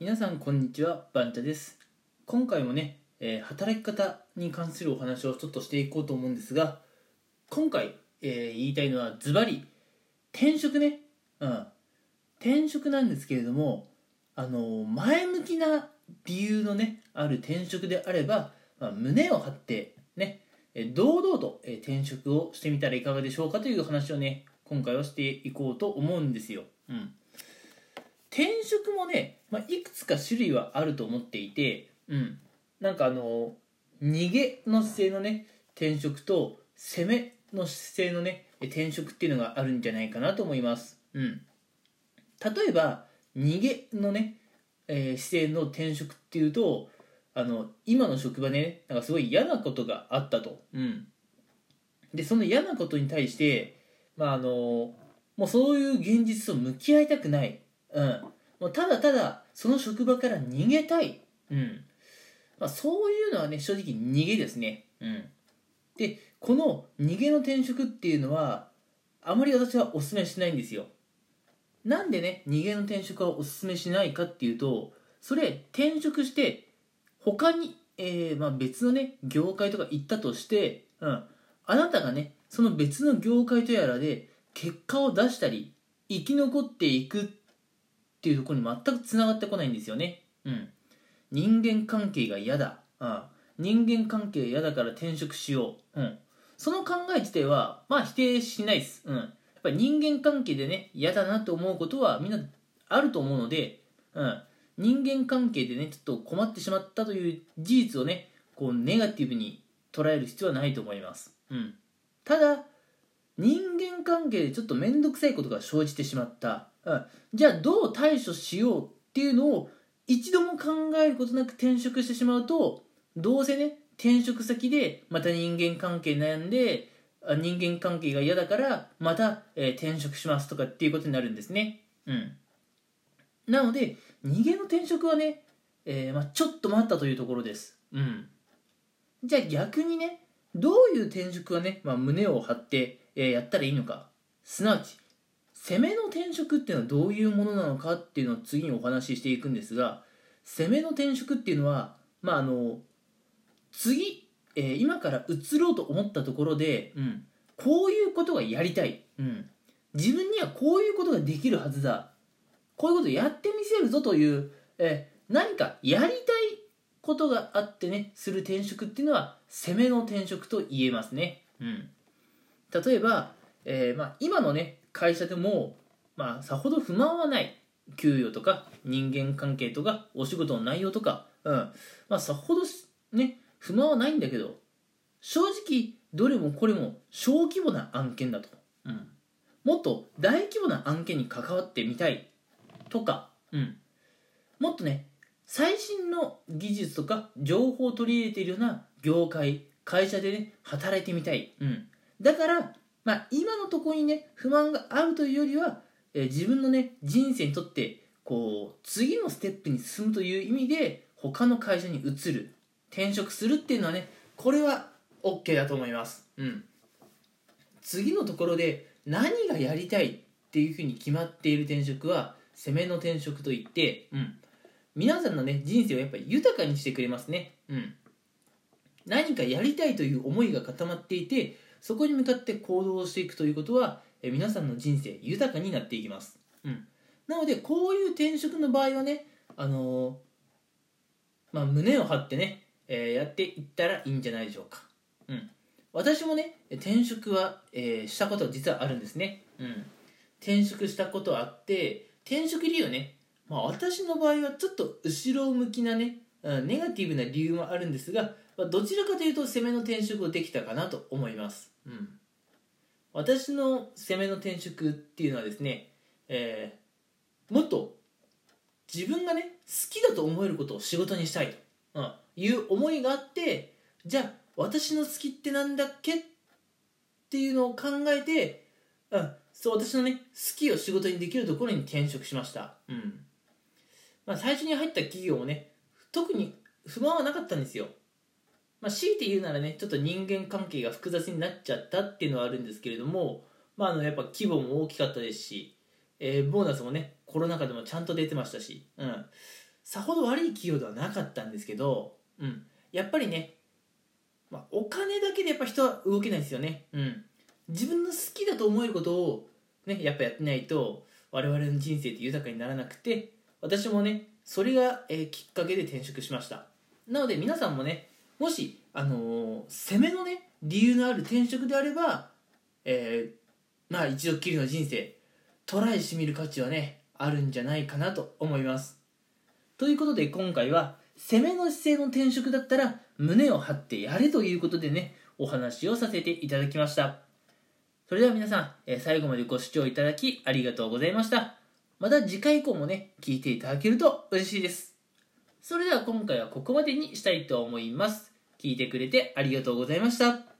皆さんこんにちはバンチャです。今回もね、えー働き方に関するお話をちょっとしていこうと思うんですが今回、えー言いたいのはズバリ転職ね。うん。転職なんですけれどもあの前向きな理由のねある転職であれば、まあ、胸を張ってね堂々と転職をしてみたらいかがでしょうかという話をね今回はしていこうと思うんですよ、うん、転職もね、まあ、いくつか種類はあると思っていて、うん、なんかあの逃げの姿勢のね転職と攻めの姿勢のね転職っていうのがあるんじゃないかなと思います、うん、例えば逃げのね、えー姿勢の転職っていうとあの今の職場ねなんかすごい嫌なことがあったと、うん、でその嫌なことに対してまああのもうそういう現実と向き合いたくない、うん、もうただただその職場から逃げたい、うん。まあ、そういうのはね正直逃げですね、うん、でこの逃げの転職っていうのはあまり私はお勧めしないんですよ。なんでね逃げの転職はお勧めしないかっていうとそれ転職して他に、えーまあ、別のね業界とか行ったとして、うん、あなたがねその別の業界とやらで結果を出したり生き残っていくっていうところに全くつながってこないんですよね、うん、人間関係が嫌だ、うん、人間関係嫌だから転職しよう、うん、その考え自体はまあ否定しないです、うん、やっぱり人間関係でね嫌だなと思うことはみんなあると思うので、うん、人間関係でねちょっと困ってしまったという事実をねこうネガティブに捉える必要はないと思います、うん、ただ人間関係でちょっと面倒くさいことが生じてしまった、じゃあどう対処しようっていうのを一度も考えることなく転職してしまうとどうせね転職先でまた人間関係悩んで人間関係が嫌だからまた、えー転職しますとかっていうことになるんですね。うん。なので逃げの転職はね、えーまあ、ちょっと待ったというところです。うん。じゃあ逆にねどういう転職がね、まあ、胸を張って、えーやったらいいのか。すなわち攻めの転職っていうのはどういうものなのかっていうのを次にお話ししていくんですが攻めの転職っていうのはまああの次、えー今から移ろうと思ったところで、うん、こういうことがやりたい、うん、自分にはこういうことができるはずだ。こういうことやってみせるぞという、えー何かやりたいことがあってねする転職っていうのは攻めの転職と言えますね、うん、例えば、えーまあ、今のね会社でも、まあ、さほど不満はない給与とか人間関係とかお仕事の内容とか、うん。まあ、さほどね不満はないんだけど正直どれもこれも小規模な案件だと、うん、もっと大規模な案件に関わってみたいとか、うん、もっとね最新の技術とか情報を取り入れているような業界会社でね働いてみたい、うん、だから、まあ、今のところにね不満があるというよりは、えー自分のね人生にとってこう次のステップに進むという意味で他の会社に移る転職するっていうのはねこれは OK だと思います、うん、次のところで何がやりたいっていうふうに決まっている転職は攻めの転職といって、うん、皆さんのね人生をやっぱり豊かにしてくれますね、うん、何かやりたいという思いが固まっていてそこに向かって行動していくということはえ皆さんの人生豊かになっていきます、うん、なのでこういう転職の場合はねあのーまあ、胸を張ってね、えーやっていったらいいんじゃないでしょうか、うん、私もね転職は、えーしたこと実はあるんですね、うん、転職したことあって転職理由ね、まあ、私の場合はちょっと後ろ向きなね、うんネガティブな理由もあるんですが、まあ、どちらかというと攻めの転職できたかなと思います、うん、私の攻めの転職っていうのはですね、えーもっと自分がね好きだと思えることを仕事にしたいと、うん、いう思いがあってじゃあ私の好きってなんだっけっていうのを考えて、うん、そう私のね好きを仕事にできるところに転職しました、うん。まあ、最初に入った企業もね特に不満はなかったんですよ、まあ、強いて言うならねちょっと人間関係が複雑になっちゃったっていうのはあるんですけれども、まあ、あのやっぱ規模も大きかったですし、えーボーナスもねコロナ禍でもちゃんと出てましたし、うん、さほど悪い企業ではなかったんですけど、うん、やっぱりね、まあ、お金だけでやっぱ人は動けないですよね、うん、自分の好きだと思えることを、ね、やっぱやってないと我々の人生って豊かにならなくて私もねそれが、えー、きっかけで転職しました。なので皆さんもねもし、あのー、攻めのね理由のある転職であれば、えー、まあ一度きりの人生トライしてみる価値はねあるんじゃないかなと思います。ということで今回は攻めの姿勢の転職だったら胸を張ってやれということでねお話をさせていただきました。それでは皆さん、え最後までご視聴いただきありがとうございました。また次回以降もね聞いていただけると嬉しいです。それでは今回はここまでにしたいと思います。聞いてくれてありがとうございました。